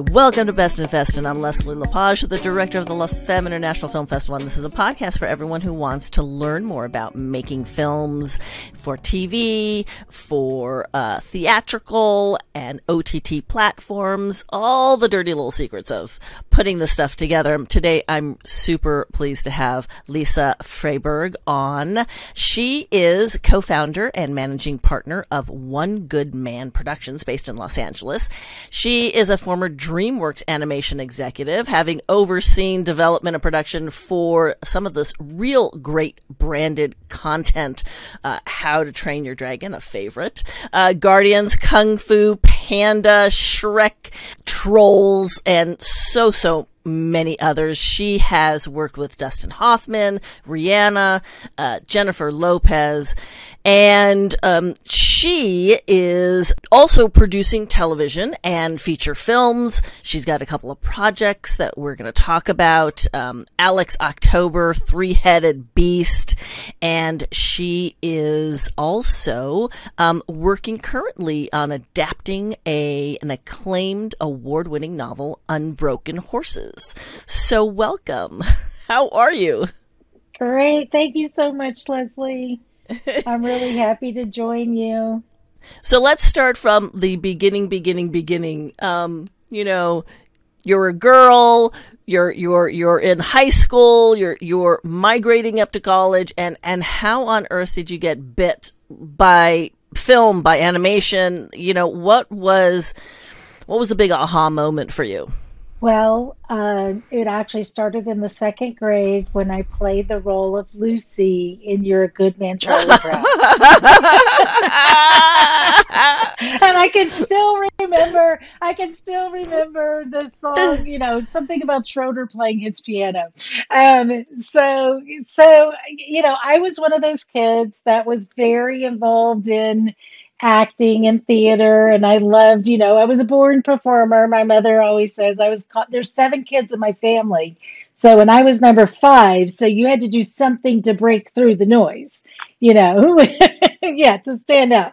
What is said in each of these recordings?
Welcome to Best in Fest, and I'm Leslie LaPage, the director of the La Femme International Film Festival. And this is a podcast for everyone who wants to learn more about making films for TV, for uh, theatrical and OTT platforms, all the dirty little secrets of putting the stuff together. Today, I'm super pleased to have Lisa Freyberg on. She is co-founder and managing partner of One Good Man Productions based in Los Angeles. She is a former DreamWorks animation executive, having overseen development and production for some of this real great branded content. Uh, How to Train Your Dragon, a favorite. Uh, Guardians, Kung Fu, Panda, Shrek, Trolls, and so, so many others. She has worked with Dustin Hoffman, Rihanna, uh, Jennifer Lopez, and um, she is also producing television and feature films. She's got a couple of projects that we're going to talk about. Um, Alex October, Three Headed Beast, and she is also um, working currently on adapting a an acclaimed award winning novel, Unbroken Horses. So, welcome. How are you? Great. Thank you so much, Leslie. I'm really happy to join you. So let's start from the beginning, beginning, beginning. Um, you know, you're a girl, you're you're you're in high school, you're you're migrating up to college, and and how on earth did you get bit by film, by animation? You know, what was what was the big aha moment for you? Well, uh, it actually started in the second grade when I played the role of Lucy in You're a Good Man, Charlie Brown. and I can still remember, I can still remember the song, you know, something about Schroeder playing his piano. Um, so, so, you know, I was one of those kids that was very involved in, acting and theater and I loved, you know, I was a born performer. My mother always says I was caught, there's seven kids in my family. So when I was number five, so you had to do something to break through the noise, you know. yeah, to stand out.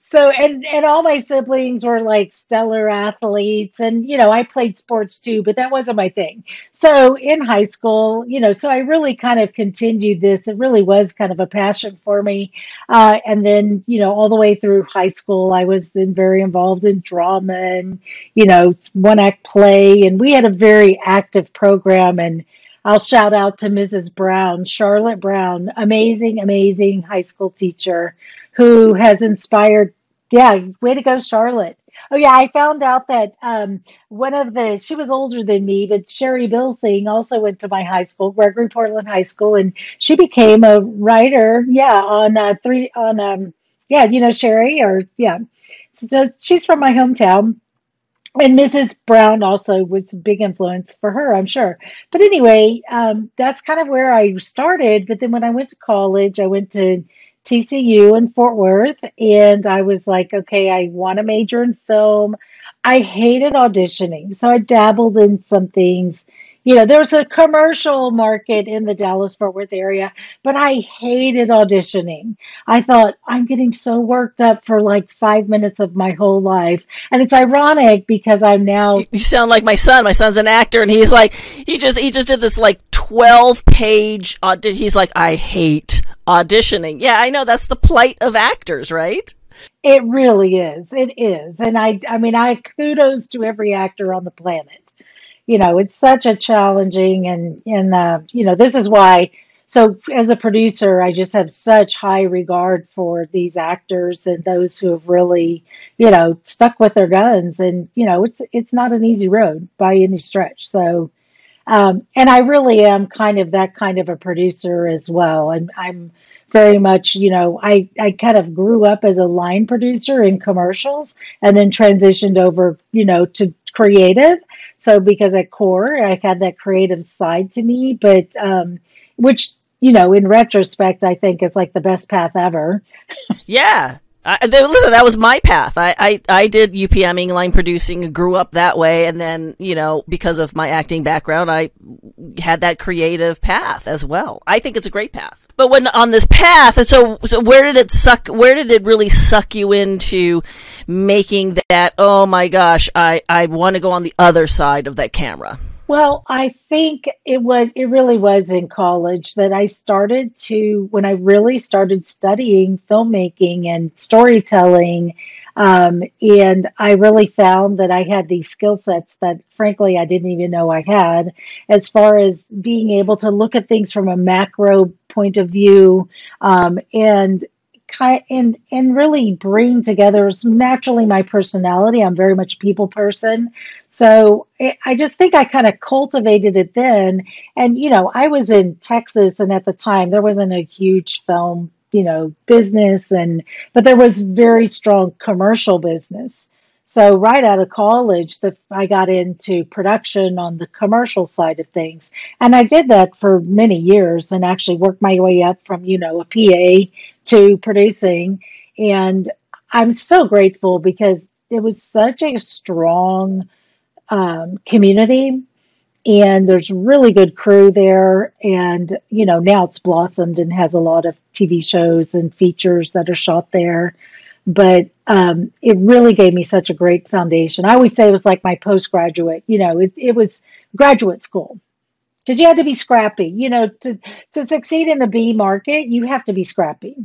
So and and all my siblings were like stellar athletes and you know, I played sports too, but that wasn't my thing. So in high school, you know, so I really kind of continued this. It really was kind of a passion for me. Uh, and then, you know, all the way through high school, I was in very involved in drama and, you know, one act play and we had a very active program and I'll shout out to Mrs. Brown, Charlotte Brown, amazing, amazing high school teacher who has inspired. Yeah, way to go, Charlotte. Oh yeah, I found out that um, one of the she was older than me, but Sherry Bilsing also went to my high school, Gregory Portland High School, and she became a writer. Yeah, on uh, three on um, yeah, you know Sherry or yeah, so she's from my hometown and Mrs. Brown also was a big influence for her, I'm sure. But anyway, um, that's kind of where I started. But then when I went to college, I went to TCU in Fort Worth, and I was like, okay, I want to major in film. I hated auditioning, so I dabbled in some things you know, there was a commercial market in the Dallas Fort Worth area, but I hated auditioning. I thought I'm getting so worked up for like five minutes of my whole life. And it's ironic because I'm now. You sound like my son. My son's an actor and he's like, he just, he just did this like 12 page audit. He's like, I hate auditioning. Yeah, I know that's the plight of actors, right? It really is. It is. And I, I mean, I kudos to every actor on the planet you know, it's such a challenging and and uh, you know, this is why. So as a producer, I just have such high regard for these actors and those who have really, you know, stuck with their guns. And you know, it's it's not an easy road by any stretch. So, um, and I really am kind of that kind of a producer as well. I'm I'm very much, you know, I, I kind of grew up as a line producer in commercials and then transitioned over, you know, to creative. So because at core, I had that creative side to me, but um, which you know, in retrospect, I think is like the best path ever. yeah, I, listen, that was my path. I, I, I did UPMing, line producing, grew up that way. And then, you know, because of my acting background, I had that creative path as well. I think it's a great path. But when on this path, and so, so where did it suck, where did it really suck you into making that, oh my gosh, I, I want to go on the other side of that camera? Well, I think it was, it really was in college that I started to, when I really started studying filmmaking and storytelling. Um, and I really found that I had these skill sets that, frankly, I didn't even know I had, as far as being able to look at things from a macro point of view um, and and and really bring together naturally my personality. I'm very much people person, so eh, I just think I kind of cultivated it then. And you know, I was in Texas, and at the time there wasn't a huge film you know business, and but there was very strong commercial business. So right out of college, the, I got into production on the commercial side of things, and I did that for many years, and actually worked my way up from you know a PA to producing, and I'm so grateful because it was such a strong um, community. And there's really good crew there. And you know now it's blossomed and has a lot of tv shows and features that are shot there but um, it really gave me such a great foundation. I always say it was like my postgraduate, you know, it, it was graduate school because you had to be scrappy. You know, to, to succeed in the B market, you have to be scrappy.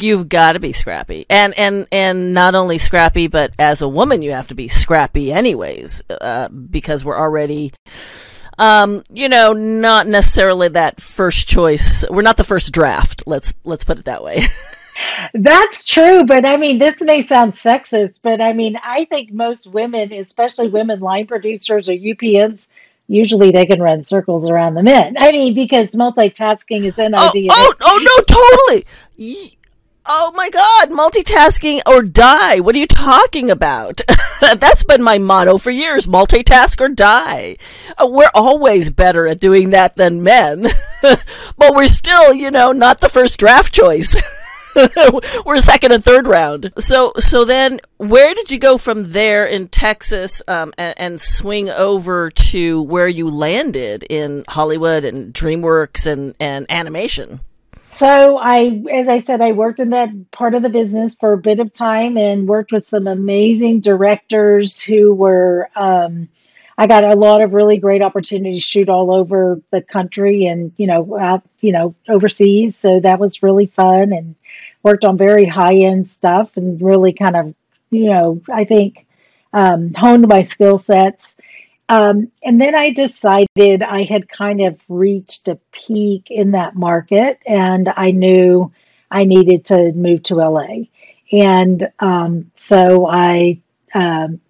You've got to be scrappy, and and and not only scrappy, but as a woman, you have to be scrappy anyways, uh, because we're already um, you know, not necessarily that first choice. We're not the first draft. Let's let's put it that way. That's true, but I mean, this may sound sexist, but I mean, I think most women, especially women line producers or UPMs, usually they can run circles around the men. I mean, because multitasking is in oh, idea. Oh, oh no, totally. Oh my God, multitasking or die. What are you talking about? That's been my motto for years multitask or die. Uh, we're always better at doing that than men, but we're still, you know, not the first draft choice. we're second and third round. So so then where did you go from there in Texas um, and, and, swing over to where you landed in Hollywood and DreamWorks and, and animation? So I, as I said, I worked in that part of the business for a bit of time and worked with some amazing directors who were. Um, I got a lot of really great opportunities to shoot all over the country and you know out you know overseas. So that was really fun and worked on very high end stuff and really kind of, you know, I think um, honed my skill sets. Um, and then I decided I had kind of reached a peak in that market and I knew I needed to move to LA. And um, so I, um,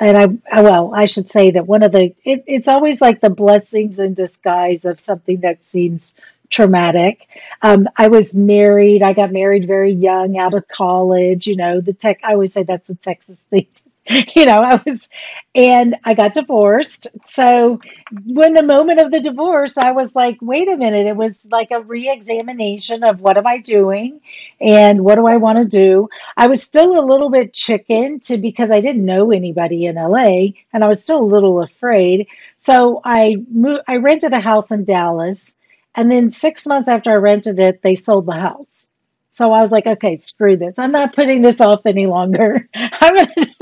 and I, well, I should say that one of the, it, it's always like the blessings in disguise of something that seems traumatic. Um, I was married. I got married very young out of college. You know, the tech, I always say that's a Texas thing. you know, I was, and I got divorced. So when the moment of the divorce, I was like, wait a minute. It was like a re examination of what am I doing and what do I want to do. I was still a little bit chicken to because I didn't know anybody in LA and I was still a little afraid. So I moved, I rented a house in Dallas and then six months after I rented it, they sold the house. So I was like, okay, screw this. I'm not putting this off any longer. I'm going to.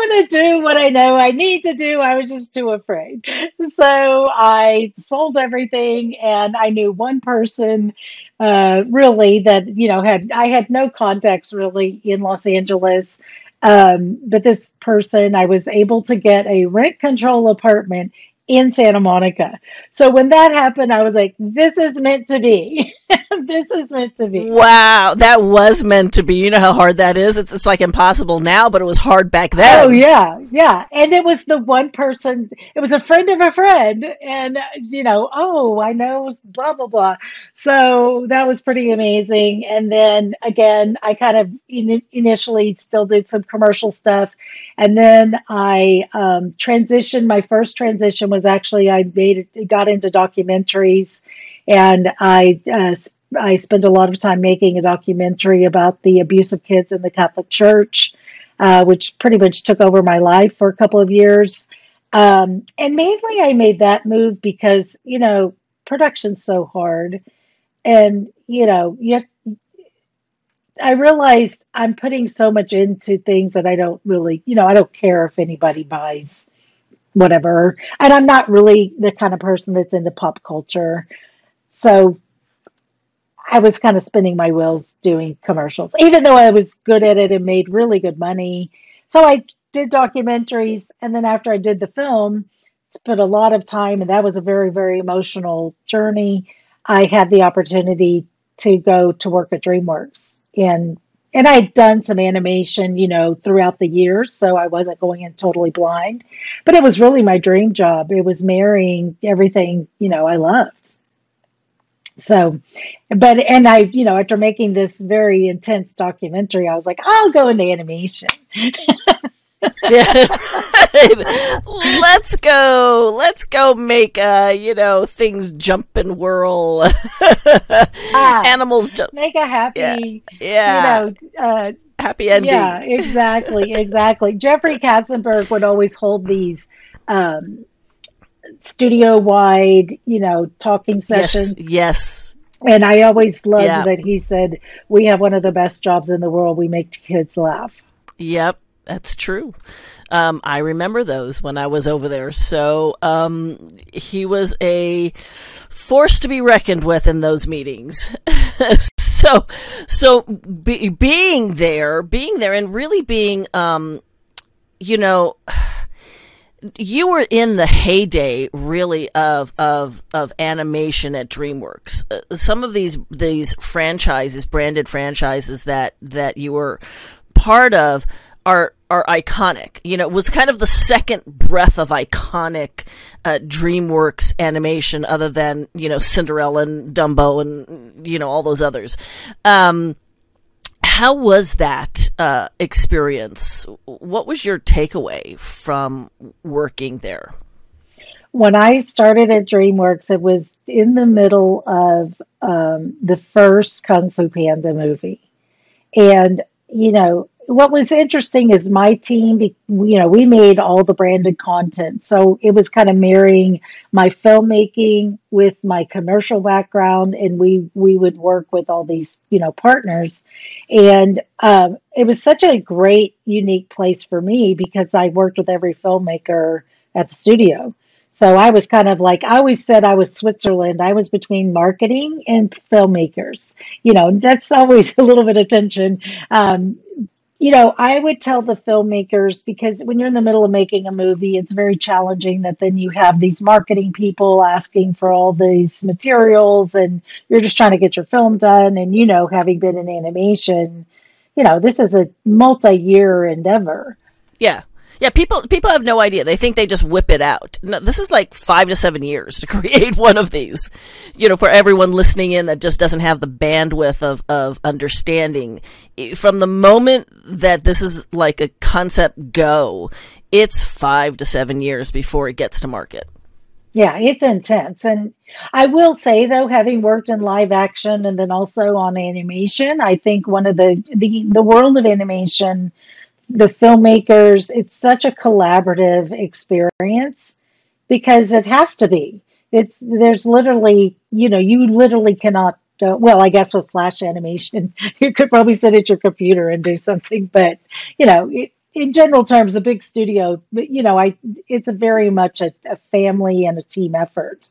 I'm going to do what I know I need to do. I was just too afraid. So I sold everything and I knew one person uh, really that, you know, had, I had no contacts really in Los Angeles. Um, but this person, I was able to get a rent control apartment in Santa Monica. So when that happened, I was like, this is meant to be. this is meant to be. Wow, that was meant to be. You know how hard that is? It's, it's like impossible now, but it was hard back then. Oh, yeah, yeah. And it was the one person, it was a friend of a friend. And, you know, oh, I know, blah, blah, blah. So that was pretty amazing. And then again, I kind of in, initially still did some commercial stuff. And then I um, transitioned. My first transition was actually I made it, got into documentaries and I uh, I spent a lot of time making a documentary about the abuse of kids in the Catholic Church, uh, which pretty much took over my life for a couple of years. Um, and mainly I made that move because, you know, production's so hard. And, you know, you I realized I'm putting so much into things that I don't really, you know, I don't care if anybody buys whatever. And I'm not really the kind of person that's into pop culture. So I was kind of spinning my wheels doing commercials, even though I was good at it and made really good money. So I did documentaries. And then after I did the film, spent a lot of time, and that was a very, very emotional journey. I had the opportunity to go to work at DreamWorks and and I'd done some animation, you know, throughout the years, so I wasn't going in totally blind. But it was really my dream job. It was marrying everything, you know, I loved. So, but and I, you know, after making this very intense documentary, I was like, I'll go into animation. yeah. Let's go. Let's go make uh, you know, things jump and whirl. ah, Animals jump. Make a happy yeah. yeah. You know, uh, happy ending. Yeah, exactly, exactly. Jeffrey Katzenberg would always hold these um, studio wide, you know, talking sessions. Yes. yes. And I always loved yeah. that he said, We have one of the best jobs in the world. We make kids laugh. Yep. That's true. Um, I remember those when I was over there. So um, he was a force to be reckoned with in those meetings. so, so be, being there, being there, and really being, um, you know, you were in the heyday, really, of of of animation at DreamWorks. Uh, some of these these franchises, branded franchises that that you were part of are are iconic. You know, it was kind of the second breath of iconic uh, DreamWorks animation, other than you know Cinderella and Dumbo and you know all those others. Um, how was that uh, experience? What was your takeaway from working there? When I started at DreamWorks, it was in the middle of um, the first Kung Fu Panda movie, and you know what was interesting is my team, you know, we made all the branded content. So it was kind of marrying my filmmaking with my commercial background, and we we would work with all these, you know, partners. And um, it was such a great, unique place for me because I worked with every filmmaker at the studio. So I was kind of like, I always said I was Switzerland. I was between marketing and filmmakers. You know, that's always a little bit of tension. Um, you know, I would tell the filmmakers because when you're in the middle of making a movie, it's very challenging that then you have these marketing people asking for all these materials and you're just trying to get your film done. And, you know, having been in animation, you know, this is a multi year endeavor. Yeah. Yeah, people people have no idea. They think they just whip it out. No, this is like five to seven years to create one of these. You know, for everyone listening in that just doesn't have the bandwidth of of understanding. From the moment that this is like a concept go, it's five to seven years before it gets to market. Yeah, it's intense. And I will say though, having worked in live action and then also on animation, I think one of the the, the world of animation the filmmakers. It's such a collaborative experience because it has to be. It's there's literally, you know, you literally cannot. Uh, well, I guess with flash animation, you could probably sit at your computer and do something, but you know, it, in general terms, a big studio, you know, I it's very much a, a family and a team effort.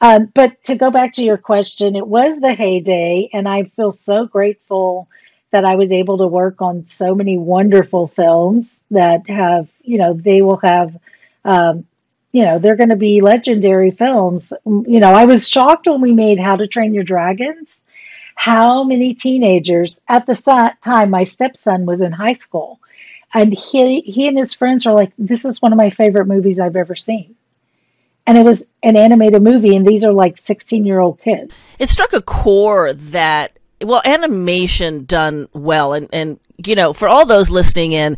Um, but to go back to your question, it was the heyday, and I feel so grateful that I was able to work on so many wonderful films that have, you know, they will have, um, you know, they're going to be legendary films. You know, I was shocked when we made How to Train Your Dragons. How many teenagers at the time, my stepson was in high school, and he he and his friends were like, "This is one of my favorite movies I've ever seen." and it was an animated movie and these are like 16 year old kids it struck a core that well, animation done well, and and you know, for all those listening in,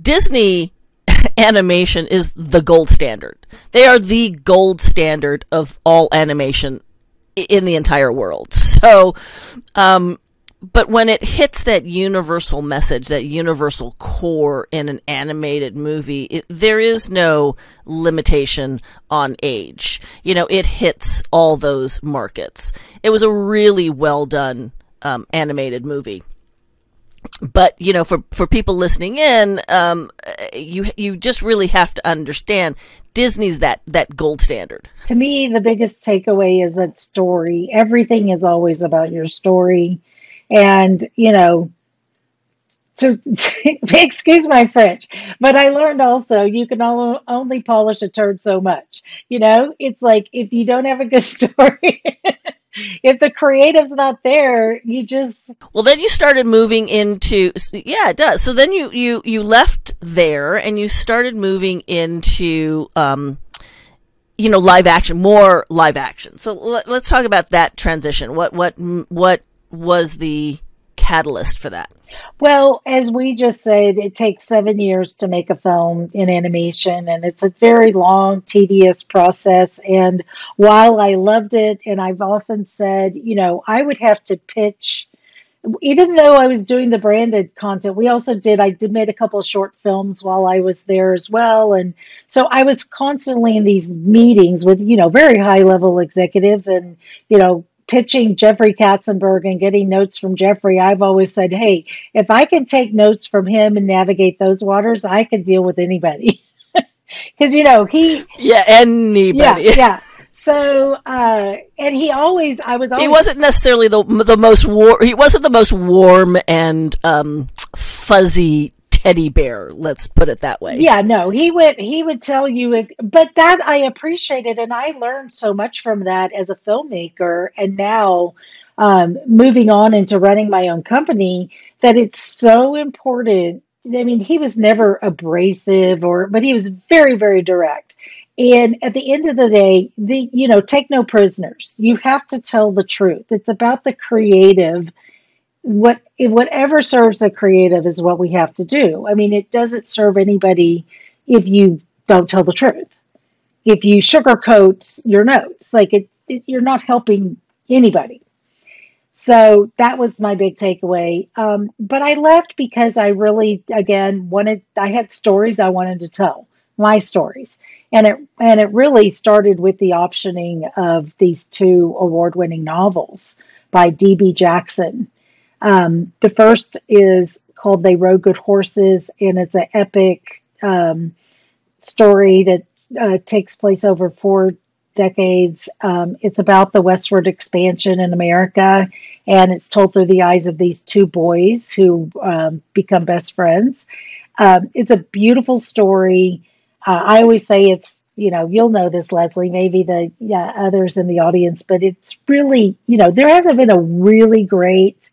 Disney animation is the gold standard. They are the gold standard of all animation in the entire world. So, um, but when it hits that universal message, that universal core in an animated movie, it, there is no limitation on age. You know, it hits all those markets. It was a really well done um, animated movie. But you know, for for people listening in, um, you you just really have to understand Disney's that that gold standard. To me, the biggest takeaway is that story. Everything is always about your story and, you know, to excuse my French, but I learned also you can all, only polish a turd so much. You know, it's like if you don't have a good story, if the creative's not there, you just well then you started moving into yeah it does. So then you you you left there and you started moving into um you know live action more live action. So let, us talk about that transition. What what what was the catalyst for that? Well, as we just said, it takes seven years to make a film in animation, and it's a very long, tedious process. And while I loved it, and I've often said, you know, I would have to pitch. Even though I was doing the branded content, we also did. I did made a couple short films while I was there as well, and so I was constantly in these meetings with you know very high level executives, and you know pitching Jeffrey Katzenberg and getting notes from Jeffrey, I've always said, hey, if I can take notes from him and navigate those waters, I can deal with anybody. Because, you know, he. Yeah, anybody. Yeah, yeah. So, uh, and he always, I was always. He wasn't necessarily the the most warm, He wasn't the most warm and um, fuzzy teddy bear. Let's put it that way. Yeah, no, he would he would tell you, but that I appreciated, and I learned so much from that as a filmmaker, and now um, moving on into running my own company, that it's so important. I mean, he was never abrasive, or but he was very very direct. And at the end of the day, the you know, take no prisoners. You have to tell the truth. It's about the creative what whatever serves the creative is what we have to do. I mean, it doesn't serve anybody if you don't tell the truth. If you sugarcoat your notes, like it, it you're not helping anybody. So that was my big takeaway. Um, but I left because I really, again, wanted. I had stories I wanted to tell, my stories, and it and it really started with the optioning of these two award-winning novels by D.B. Jackson um, the first is called They Rode Good Horses, and it's an epic um, story that uh, takes place over four decades. Um, it's about the westward expansion in America, and it's told through the eyes of these two boys who um, become best friends. Um, it's a beautiful story. Uh, I always say it's you know, you'll know this, Leslie, maybe the yeah, others in the audience, but it's really, you know, there hasn't been a really great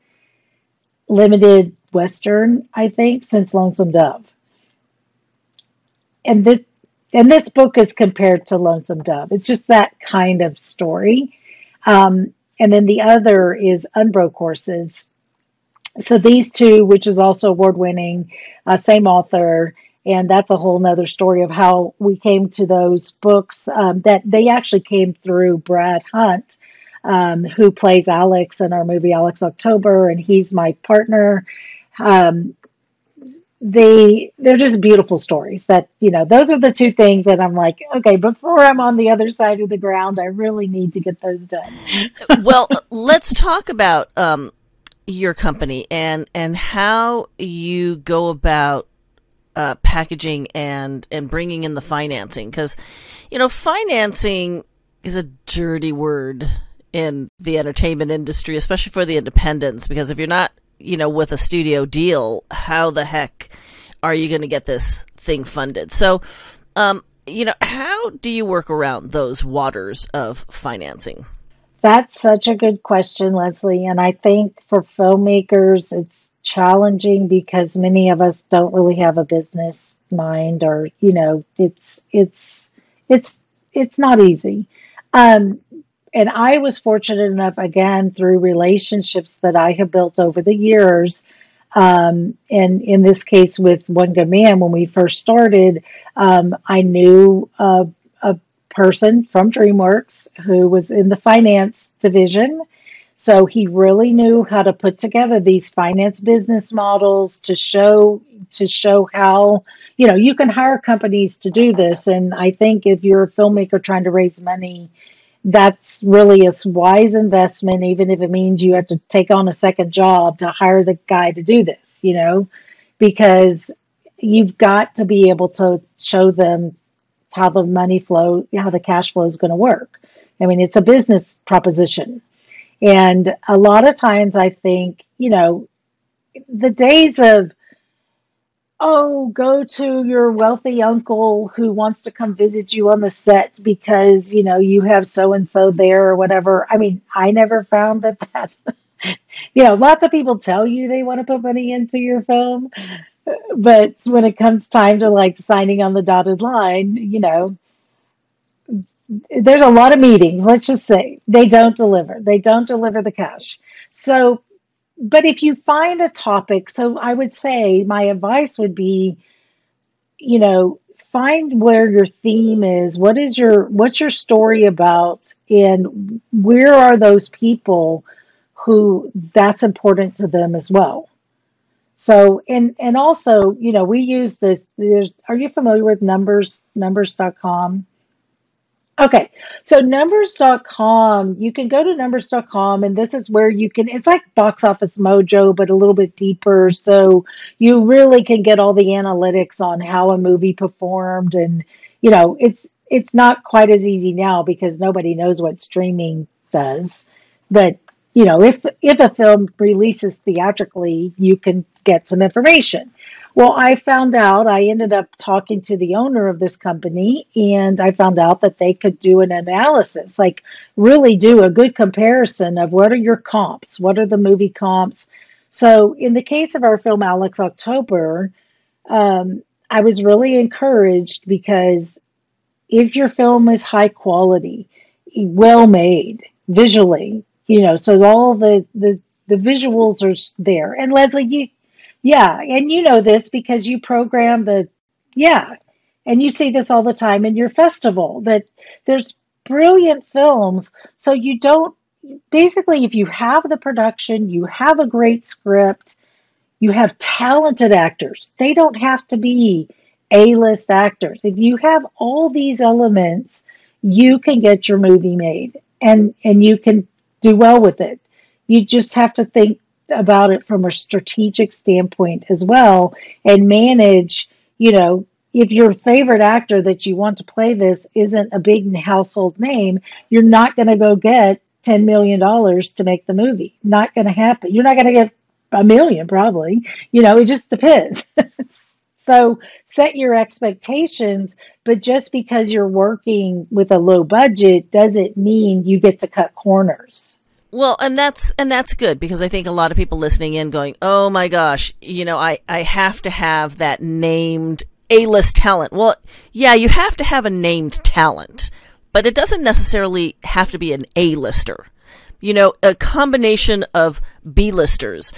limited Western, I think, since Lonesome Dove. And this and this book is compared to Lonesome Dove. It's just that kind of story. Um, and then the other is Unbroke Horses. So these two, which is also award winning, uh, same author, and that's a whole nother story of how we came to those books. Um, that they actually came through Brad Hunt, um, who plays Alex in our movie Alex October, and he's my partner. Um, they they're just beautiful stories that you know those are the two things that i'm like okay before i'm on the other side of the ground i really need to get those done. Well let's talk about um, your company and and how you go about uh, packaging and and bringing in the financing. Because you know financing is a dirty word in the entertainment industry, especially for the independents, because if you're not, you know, with a studio deal, how the heck are you going to get this thing funded? So, um, you know, how do you work around those waters of financing? That's such a good question, Leslie. And I think for filmmakers, it's challenging because many of us don't really have a business mind or, you know, it's, it's, it's, it's not easy. Um, and I was fortunate enough, again, through relationships that I have built over the years. Um, and in this case, with One Good Man, when we first started, um, I knew a, a person from DreamWorks who was in the finance division. So he really knew how to put together these finance business models to show to show how you know you can hire companies to do this. And I think if you're a filmmaker trying to raise money, that's really a wise investment, even if it means you have to take on a second job to hire the guy to do this. You know, because you've got to be able to show them how the money flow, how the cash flow is going to work. I mean, it's a business proposition. And a lot of times I think, you know, the days of, oh, go to your wealthy uncle who wants to come visit you on the set because, you know, you have so and so there or whatever. I mean, I never found that that's, you know, lots of people tell you they want to put money into your film, but when it comes time to like signing on the dotted line, you know, there's a lot of meetings. Let's just say they don't deliver. They don't deliver the cash. So, but if you find a topic, so I would say my advice would be, you know, find where your theme is. What is your what's your story about, and where are those people who that's important to them as well. So and and also, you know, we use this there's are you familiar with numbers numbers.com? Okay. So numbers.com, you can go to numbers.com and this is where you can it's like box office mojo but a little bit deeper so you really can get all the analytics on how a movie performed and you know, it's it's not quite as easy now because nobody knows what streaming does. But you know, if if a film releases theatrically, you can get some information. Well, I found out, I ended up talking to the owner of this company, and I found out that they could do an analysis, like really do a good comparison of what are your comps, what are the movie comps. So, in the case of our film Alex October, um, I was really encouraged because if your film is high quality, well made, visually, you know, so all the the the visuals are there. And Leslie, you, yeah, and you know this because you program the, yeah, and you see this all the time in your festival that there's brilliant films. So you don't basically if you have the production, you have a great script, you have talented actors. They don't have to be A-list actors. If you have all these elements, you can get your movie made and and you can do well with it. You just have to think about it from a strategic standpoint as well and manage, you know, if your favorite actor that you want to play this isn't a big household name, you're not going to go get $10 million to make the movie. Not going to happen. You're not going to get a million, probably. You know, it just depends. so set your expectations, but just because you're working with a low budget doesn't mean you get to cut corners. Well, and that's and that's good because I think a lot of people listening in going, "Oh my gosh, you know, I I have to have that named A-list talent." Well, yeah, you have to have a named talent, but it doesn't necessarily have to be an A-lister. You know, a combination of B-listers,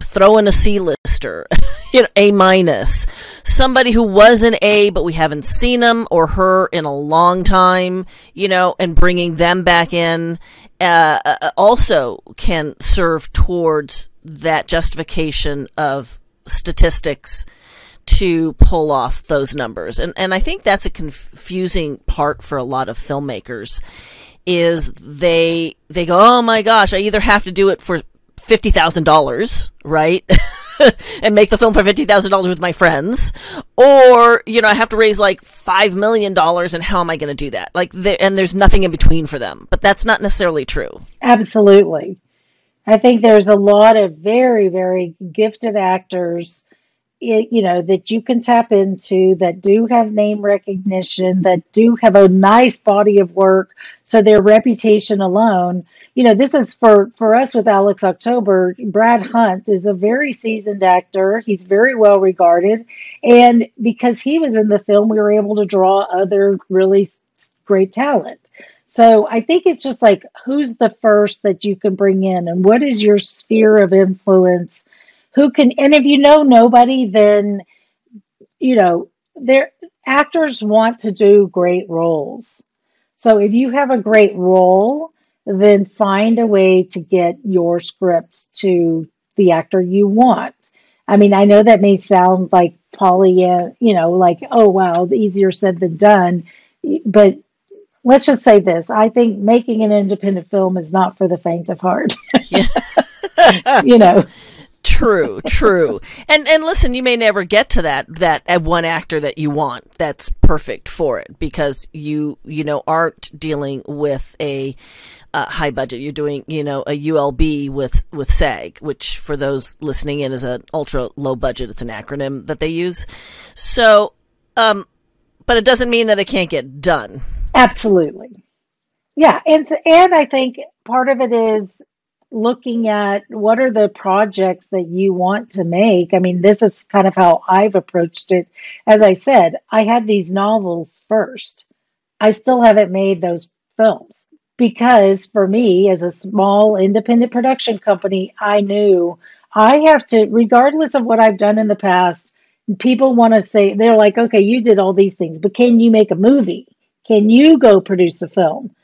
throw in a C-lister, you know, A minus, somebody who was an A but we haven't seen him or her in a long time, you know, and bringing them back in uh, also can serve towards that justification of statistics to pull off those numbers. And and I think that's a confusing part for a lot of filmmakers is they they go, "Oh my gosh, I either have to do it for $50,000, right? and make the film for $50,000 with my friends. Or, you know, I have to raise like $5 million and how am I going to do that? Like, and there's nothing in between for them. But that's not necessarily true. Absolutely. I think there's a lot of very, very gifted actors, you know, that you can tap into that do have name recognition, that do have a nice body of work. So their reputation alone you know, this is for for us with Alex October. Brad Hunt is a very seasoned actor. He's very well regarded, and because he was in the film, we were able to draw other really great talent. So I think it's just like who's the first that you can bring in, and what is your sphere of influence? Who can, and if you know nobody, then you know, their actors want to do great roles So if you have a great role, then find a way to get your script to the actor you want. I mean, I know that may sound like Pollyanna, uh, you know, like, oh, wow, easier said than done. But let's just say this I think making an independent film is not for the faint of heart. you know. True, true. And and listen, you may never get to that that one actor that you want that's perfect for it because you you know aren't dealing with a uh, high budget. You're doing you know a ULB with with SAG, which for those listening in is an ultra low budget. It's an acronym that they use. So, um, but it doesn't mean that it can't get done. Absolutely. Yeah, and and I think part of it is looking at what are the projects that you want to make. I mean, this is kind of how I've approached it. As I said, I had these novels first. I still haven't made those films because for me, as a small independent production company, I knew I have to, regardless of what I've done in the past, people want to say, they're like, okay, you did all these things, but can you make a movie? Can you go produce a film?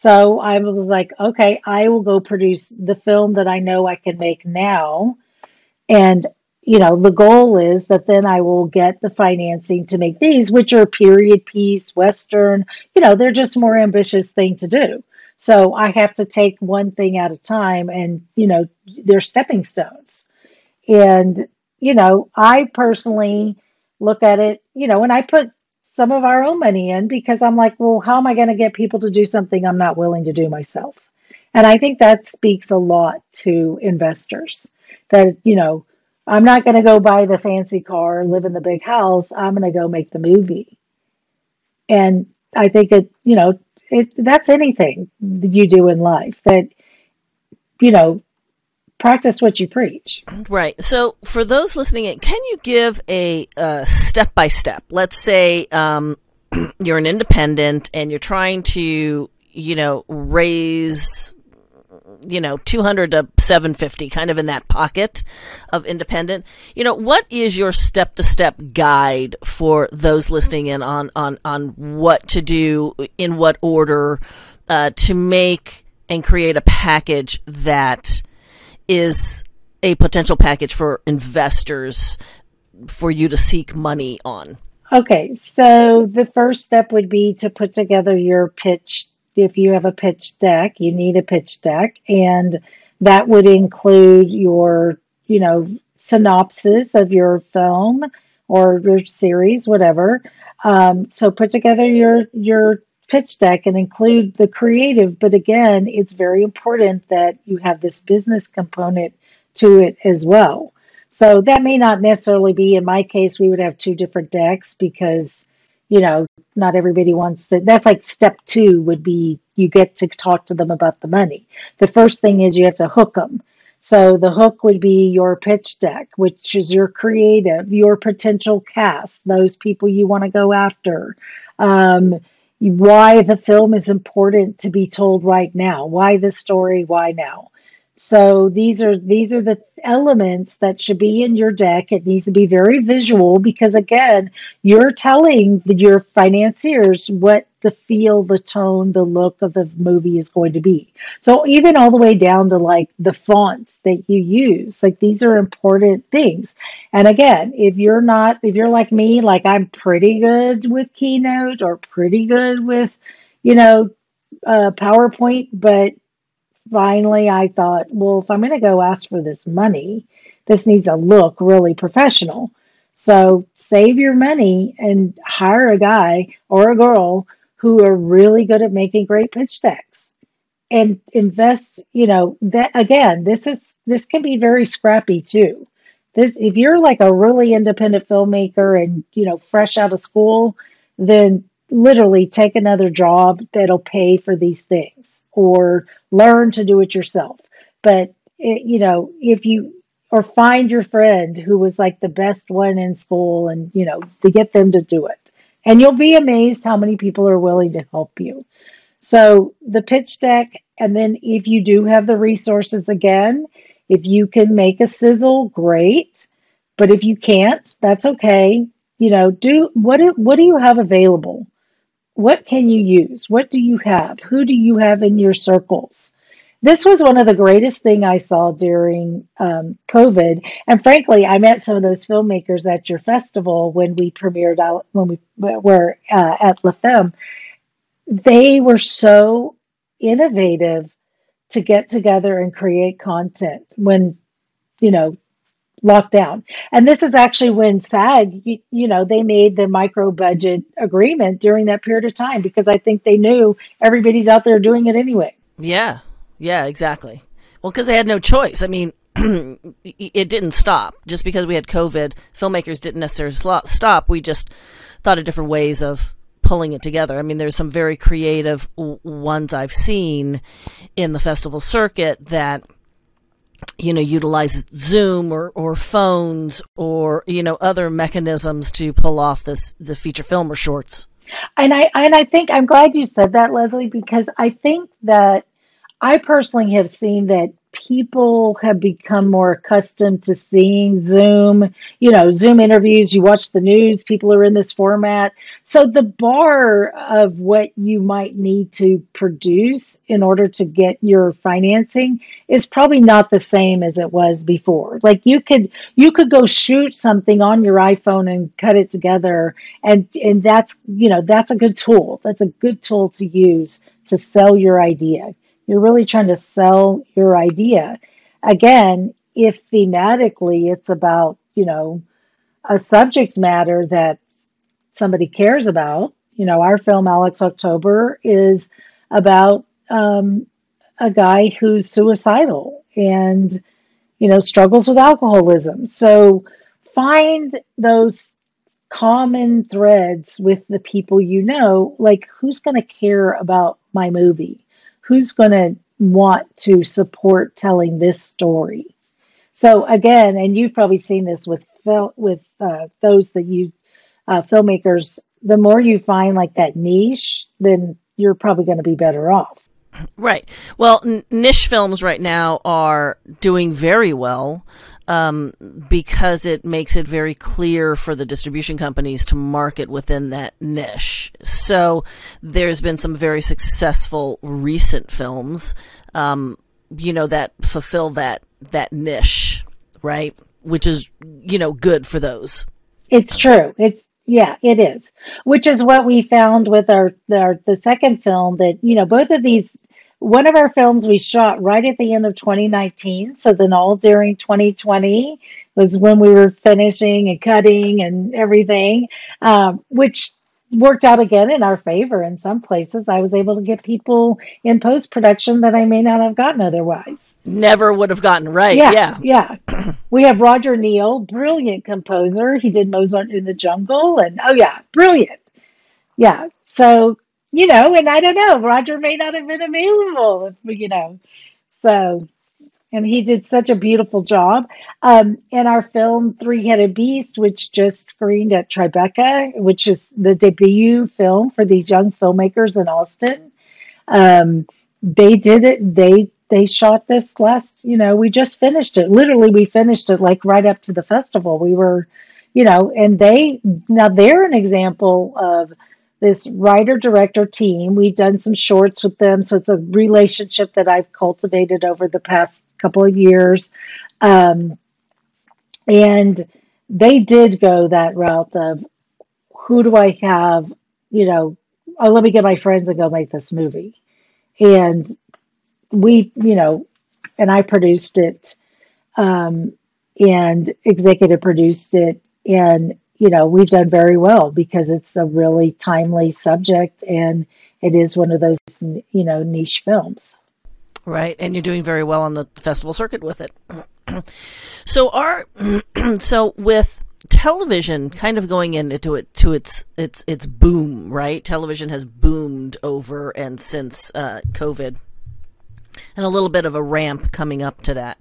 So I was like, okay, I will go produce the film that I know I can make now. And, you know, the goal is that then I will get the financing to make these, which are period piece, Western, you know, they're just more ambitious thing to do. So I have to take one thing at a time and, you know, they're stepping stones. And, you know, I personally look at it, you know, and I put some of our own money in because I'm like, well, how am I going to get people to do something I'm not willing to do myself? And I think that speaks a lot to investors that, you know, I'm not going to go buy the fancy car, live in the big house. I'm going to go make the movie. And I think it, you know, it, that's anything that you do in life that, you know, practice what you preach. Right. So, for those listening in, can you give a step by step? Let's say um, you're an independent and you're trying to, you know, raise you know 200 to 750 kind of in that pocket of independent you know what is your step to step guide for those listening in on on on what to do in what order uh, to make and create a package that is a potential package for investors for you to seek money on? Okay, so the first step would be to put together your pitch. If you have a pitch deck, you need a pitch deck, and that would include your, you know, synopsis of your film or your series, whatever. Um, so put together your your pitch deck and include the creative. But again, it's very important that you have this business component to it as well. So that may not necessarily be in my case, we would have two different decks because, you know, not everybody wants to. That's like step two would be you get to talk to them about the money. The first thing is you have to hook them. So the hook would be your pitch deck, which is your creative, your potential cast, those people you want to go after. Um, why the film is important to be told right now. Why the story? Why now? So these are these are the elements that should be in your deck. It needs to be very visual because again, you're telling your financiers what the feel, the tone, the look of the movie is going to be. So even all the way down to like the fonts that you use, like these are important things. And again, if you're not, if you're like me, like I'm pretty good with Keynote or pretty good with, you know, uh, PowerPoint, but finally I thought, well, if I'm going to go ask for this money, this needs to look really professional. So save your money and hire a guy or a girl who are really good at making great pitch decks and invest, you know, that again, this is this can be very scrappy too. This if you're like a really independent filmmaker and, you know, fresh out of school, then literally take another job that'll pay for these things or learn to do it yourself. But, it, you know, if you, or find your friend who was like the best one in school and, you know, to get them to do it. And you'll be amazed how many people are willing to help you. So the pitch deck, and then if you do have the resources again, if you can make a sizzle, great. But if you can't, that's okay. You know, do what do, what do you have available? What can you use? What do you have? Who do you have in your circles? This was one of the greatest thing I saw during um, COVID, and frankly, I met some of those filmmakers at your festival when we premiered when we were uh, at La Femme. They were so innovative to get together and create content when you know lockdown. And this is actually when SAG, you, you, know, they made the micro budget agreement during that period of time because I think they knew everybody's out there doing it anyway. Yeah. Yeah, exactly. Well, because they had no choice. I mean, it didn't stop just because we had COVID. Filmmakers didn't necessarily stop. We just thought of different ways of pulling it together. I mean, there's some very creative ones I've seen in the festival circuit that you know, utilize Zoom or, or phones or, you know, other mechanisms to pull off this, the feature film or shorts. And I, and I think I'm glad you said that, Leslie, because I think that I personally have seen that people have become more accustomed to seeing Zoom, you know, Zoom interviews. You watch the news, people are in this format. So the bar of what you might need to produce in order to get your financing is probably not the same as it was before. Like you could you could go shoot something on your iPhone and cut it together and and that's, you know, that's a good tool. That's a good tool to use to sell your idea you're really trying to sell your idea. Again, if thematically it's about, you know, a subject matter that somebody cares about, you know, our film Alex October is about um, a guy who's suicidal and, you know, struggles with alcoholism. So find those common threads with the people you know, like who's going to care about my movie? Who's going to want to support telling this story? So again, and you've probably seen this with with uh, those that you uh, filmmakers. The more you find like that niche, then you're probably going to be better off. Right. Well, n- niche films right now are doing very well um, because it makes it very clear for the distribution companies to market within that niche. So there's been some very successful recent films, um, you know, that fulfill that that niche, right? Which is you know good for those. It's true. It's yeah, it is. Which is what we found with our, our the second film that you know both of these one of our films we shot right at the end of 2019. So then all during 2020 was when we were finishing and cutting and everything, um, which worked out again in our favor in some places. I was able to get people in post production that I may not have gotten otherwise. Never would have gotten right. Yeah. Yeah. yeah. we have Roger Neill, brilliant composer. He did Mozart in the Jungle. And oh, yeah, brilliant. Yeah. So you know, and I don't know, Roger may not have been available, you know. So, and he did such a beautiful job. Um, and our film Three Headed Beast, which just screened at Tribeca, which is the debut film for these young filmmakers in Austin. Um, they did it. They they shot this last. You know, we just finished it. Literally, we finished it like right up to the festival. We were, you know, and they now they're an example of this writer director team. We've done some shorts with them, so it's a relationship that I've cultivated over the past couple of years. Um, and they did go that route of who do I have, you know, oh, let me get my friends and go make this movie. And we, you know, and I produced it um, and executive produced it. And you know, we've done very well because it's a really timely subject and it is one of those, you know, niche films. Right. And you're doing very well on the festival circuit with it. so our, so with television kind of going into it to its its its boom, right? Television has boomed over and since uh, COVID, and a little bit of a ramp coming up to that.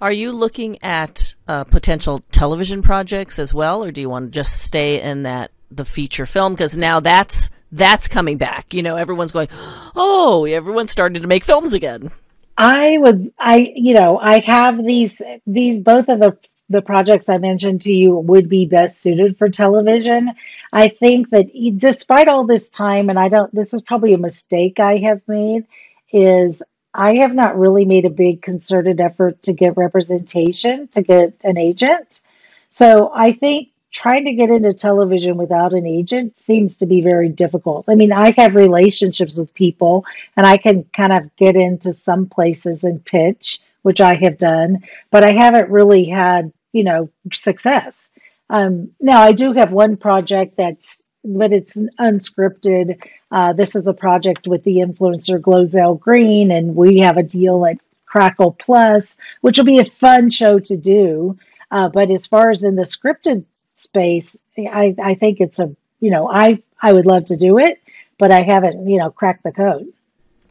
Are you looking at uh, potential television projects as well, or do you want to just stay in that the feature film? Because now that's that's coming back. You know, everyone's going, oh, everyone's starting to make films again. I would, I, you know, I have these, these, both of the the projects I mentioned to you would be best suited for television. I think that despite all this time, and I don't, this is probably a mistake I have made, is I have not really made a big concerted effort to get representation, to get an agent. So I think trying to get into television without an agent seems to be very difficult. I mean, I have relationships with people and I can kind of get into some places and pitch, which I have done, but I haven't really had you know, success. Um, now, I do have one project that's, but it's unscripted. Uh, this is a project with the influencer Glozell Green, and we have a deal at Crackle Plus, which will be a fun show to do. Uh, but as far as in the scripted space, I, I think it's a, you know, I, I would love to do it, but I haven't, you know, cracked the code.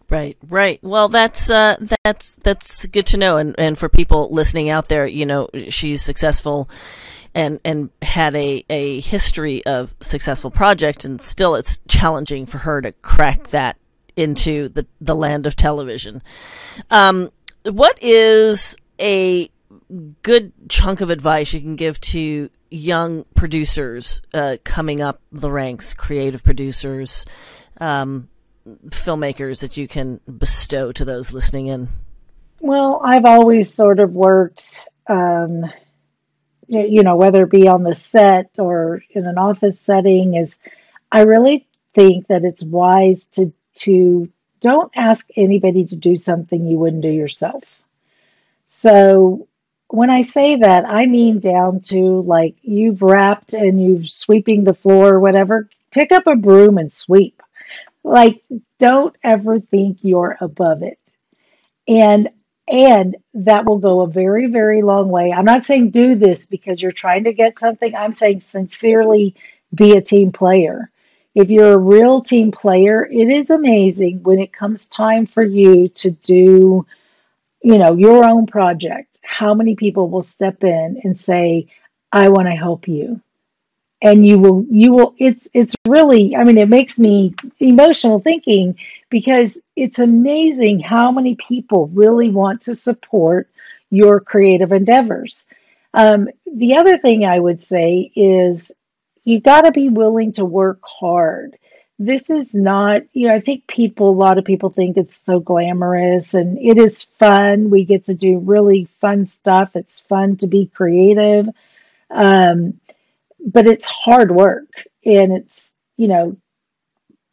Right, right. Well, that's uh, that's that's good to know, and and for people listening out there, you know, she's successful, and and had a a history of successful project, and still it's challenging for her to crack that into the the land of television. Um, what is a good chunk of advice you can give to young producers uh, coming up the ranks, creative producers? Um, filmmakers that you can bestow to those listening in? Well, I've always sort of worked, um, you know, whether it be on the set or in an office setting, is I really think that it's wise to to don't ask anybody to do something you wouldn't do yourself. So when I say that, I mean down to like you've wrapped and you've sweeping the floor or whatever, pick up a broom and sweep. Like, don't ever think you're above it. And and that will go a very, very long way. I'm not saying do this because you're trying to get something. I'm saying sincerely be a team player. If you're a real team player, it is amazing when it comes time for you to do, you know, your own project. How many people will step in and say, I want to help you and you will you will it's it's really i mean it makes me emotional thinking because it's amazing how many people really want to support your creative endeavors. Um, the other thing i would say is you got to be willing to work hard. This is not you know i think people a lot of people think it's so glamorous and it is fun. We get to do really fun stuff. It's fun to be creative. Um, but it's hard work and it's, you know,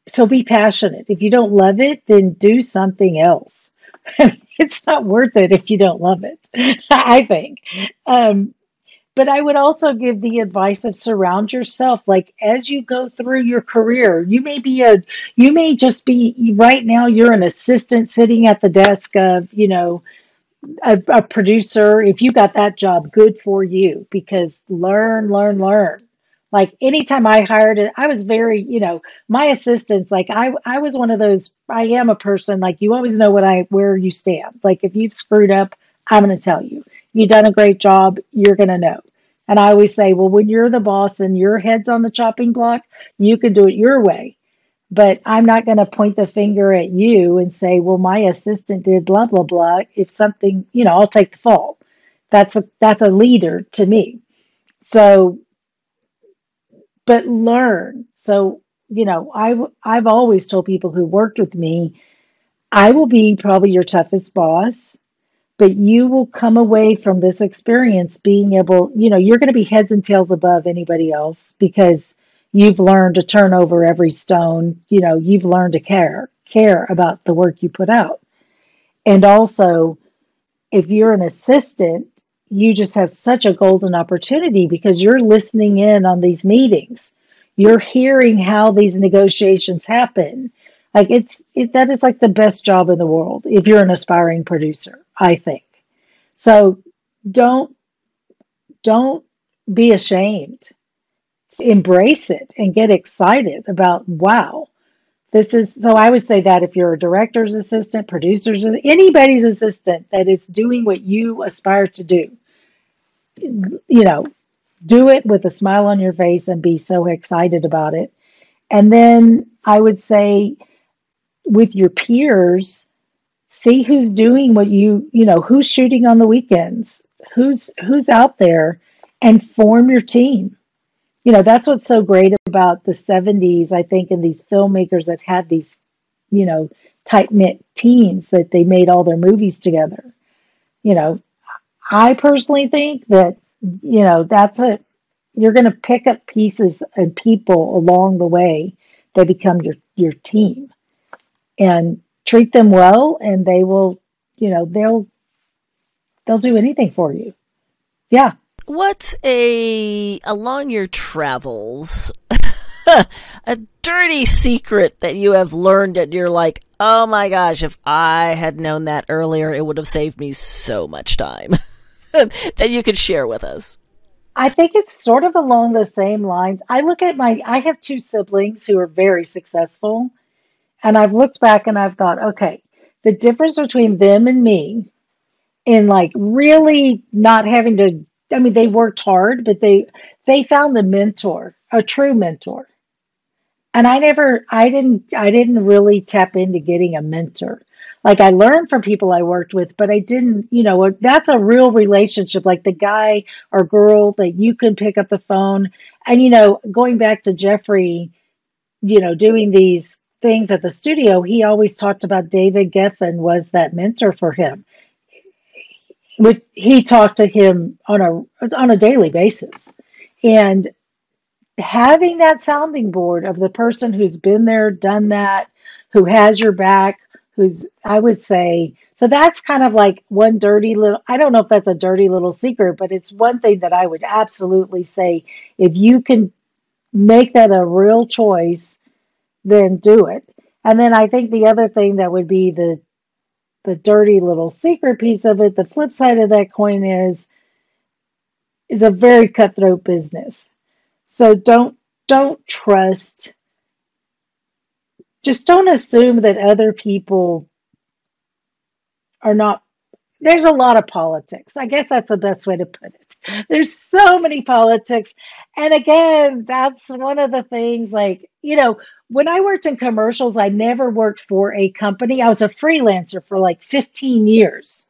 so be passionate. If you don't love it, then do something else. it's not worth it if you don't love it, I think. Um, but I would also give the advice of surround yourself. Like as you go through your career, you may be a, you may just be right now. You're an assistant sitting at the desk of, you know, a, a producer, if you got that job, good for you because learn, learn, learn. Like anytime I hired it, I was very, you know, my assistants, like I, I was one of those, I am a person, like you always know what I, where you stand. Like if you've screwed up, I'm going to tell you. You've done a great job, you're going to know. And I always say, well, when you're the boss and your head's on the chopping block, you can do it your way but I'm not going to point the finger at you and say, well, my assistant did blah, blah, blah. If something, you know, I'll take the fault. That's a, that's a leader to me. So, but learn. So, you know, I, I've always told people who worked with me, I will be probably your toughest boss, but you will come away from this experience being able, you know, you're going to be heads and tails above anybody else because you've learned to turn over every stone. You know, you've learned to care, care about the work you put out. And also, if you're an assistant, you just have such a golden opportunity because you're listening in on these meetings. You're hearing how these negotiations happen. Like it's it, that is like the best job in the world if you're an aspiring producer, I think. So don't don't be ashamed embrace it and get excited about wow this is so i would say that if you're a director's assistant producer's anybody's assistant that is doing what you aspire to do you know do it with a smile on your face and be so excited about it and then i would say with your peers see who's doing what you you know who's shooting on the weekends who's who's out there and form your team. You know, that's what's so great about the 70s, I think, and these filmmakers that had these, you know, tight knit teams that they made all their movies together. You know, I personally think that, you know, that's a, you're going to pick up pieces and people along the way that become your, your team and treat them well and they will, you know, they'll, they'll do anything for you. Yeah. What's a along your travels a dirty secret that you have learned and you're like, oh my gosh, if I had known that earlier, it would have saved me so much time that you could share with us? I think it's sort of along the same lines. I look at my, I have two siblings who are very successful. And I've looked back and I've thought, okay, the difference between them and me in like really not having to I mean they worked hard, but they they found a mentor, a true mentor. And I never I didn't I didn't really tap into getting a mentor. Like I learned from people I worked with, but I didn't, you know, that's a real relationship like the guy or girl that you can pick up the phone and you know, going back to Jeffrey, you know, doing these things at the studio, he always talked about David Geffen was that mentor for him would he talked to him on a on a daily basis. And having that sounding board of the person who's been there done that who has your back who's i would say so that's kind of like one dirty little i don't know if that's a dirty little secret but it's one thing that i would absolutely say if you can make that a real choice then do it. And then i think the other thing that would be the the dirty little secret piece of it. The flip side of that coin is it's a very cutthroat business. So don't don't trust just don't assume that other people are not there's a lot of politics. I guess that's the best way to put it. There's so many politics. And again, that's one of the things like, you know, when I worked in commercials, I never worked for a company. I was a freelancer for like 15 years.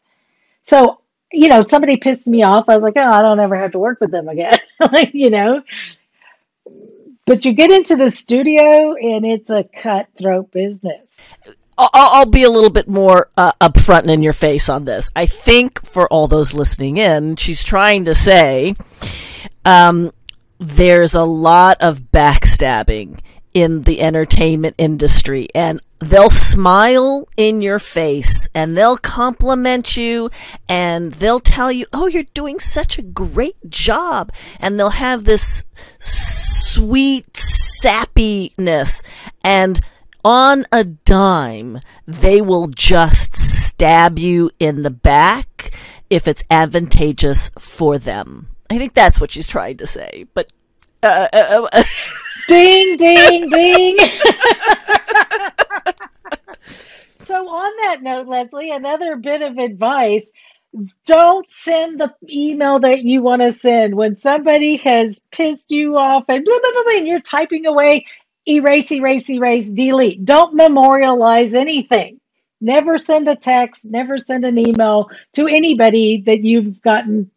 So, you know, somebody pissed me off. I was like, oh, I don't ever have to work with them again. like, you know, but you get into the studio and it's a cutthroat business. I'll, I'll be a little bit more uh, upfront and in your face on this. I think for all those listening in, she's trying to say um, there's a lot of backstabbing in the entertainment industry and they'll smile in your face and they'll compliment you and they'll tell you, Oh, you're doing such a great job. And they'll have this sweet sappiness and on a dime, they will just stab you in the back if it's advantageous for them. I think that's what she's trying to say. But uh, uh, uh ding, ding, ding. so, on that note, Leslie, another bit of advice don't send the email that you want to send when somebody has pissed you off and blah, blah, blah, blah, and you're typing away, erase, erase, erase, delete. Don't memorialize anything. Never send a text, never send an email to anybody that you've gotten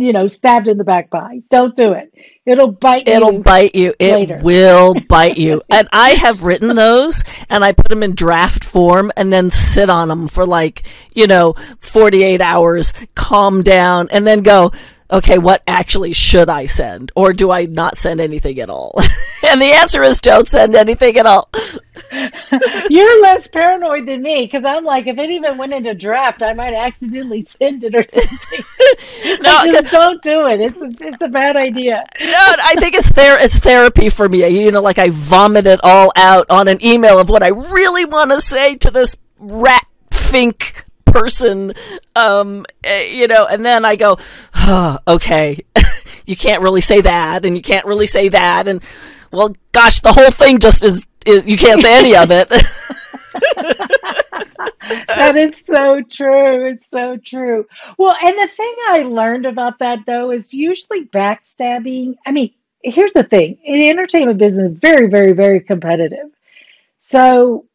you know, stabbed in the back by. Don't do it. It'll bite It'll you. bite you. It will bite you. And I have written those and I put them in draft form and then sit on them for like, you know, 48 hours, calm down and then go, okay, what actually should I send? Or do I not send anything at all? and the answer is don't send anything at all. You're less paranoid than me because I'm like, if it even went into draft, I might accidentally send it or something. no, just don't do it. It's a, it's a bad idea. no, I think it's there. It's therapy for me. You know, like I vomit it all out on an email of what I really want to say to this rat fink person, um, eh, you know, and then I go, oh, okay, you can't really say that, and you can't really say that, and well, gosh, the whole thing just is, is you can't say any of it. that is so true. It's so true. Well, and the thing I learned about that though is usually backstabbing. I mean, here's the thing: in the entertainment business, is very, very, very competitive. So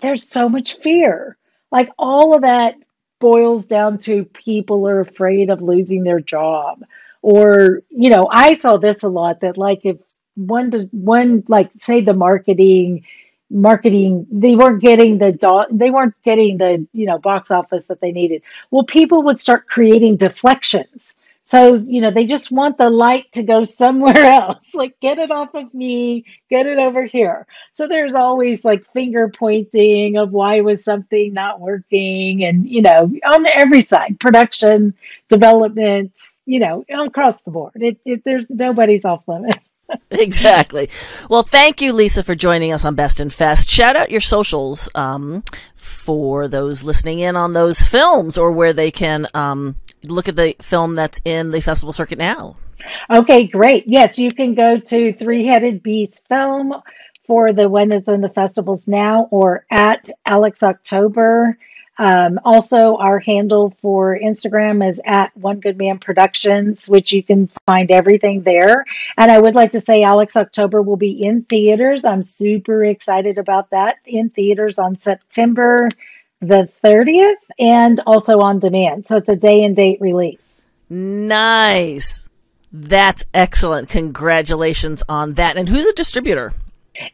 there's so much fear like all of that boils down to people are afraid of losing their job. Or, you know, I saw this a lot that like if one to one like say the marketing marketing they weren't getting the do- they weren't getting the you know box office that they needed well people would start creating deflections so, you know, they just want the light to go somewhere else. Like, get it off of me, get it over here. So there's always like finger pointing of why was something not working. And, you know, on every side, production, development, you know, across the board. It, it, there's nobody's off limits. exactly. Well, thank you, Lisa, for joining us on Best in Fest. Shout out your socials um, for those listening in on those films or where they can um, look at the film that's in the festival circuit now. Okay, great. Yes, you can go to Three Headed Beast Film for the one that's in the festivals now or at Alex October. Um, also, our handle for Instagram is at One Good Man Productions, which you can find everything there. And I would like to say Alex October will be in theaters. I'm super excited about that in theaters on September the 30th and also on demand. So it's a day and date release. Nice. That's excellent. Congratulations on that. And who's a distributor?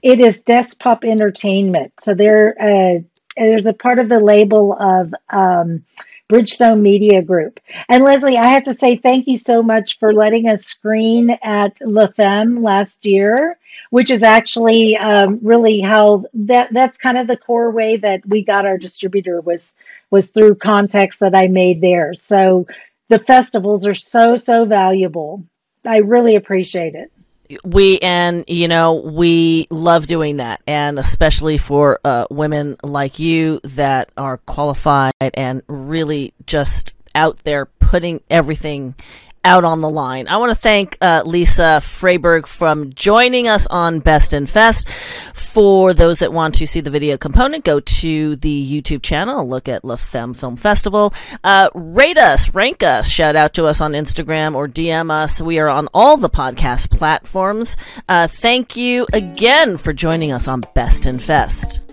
It is Despop Entertainment. So they're uh, there's a part of the label of um, Bridgestone Media Group. And Leslie, I have to say thank you so much for letting us screen at La Femme last year, which is actually um, really how that that's kind of the core way that we got our distributor was was through contacts that I made there. So the festivals are so so valuable. I really appreciate it we and you know we love doing that and especially for uh, women like you that are qualified and really just out there putting everything out on the line. I want to thank uh, Lisa Freyberg from joining us on Best in Fest. For those that want to see the video component, go to the YouTube channel, look at La Femme Film Festival. Uh, rate us, rank us, shout out to us on Instagram or DM us. We are on all the podcast platforms. Uh, thank you again for joining us on Best in Fest.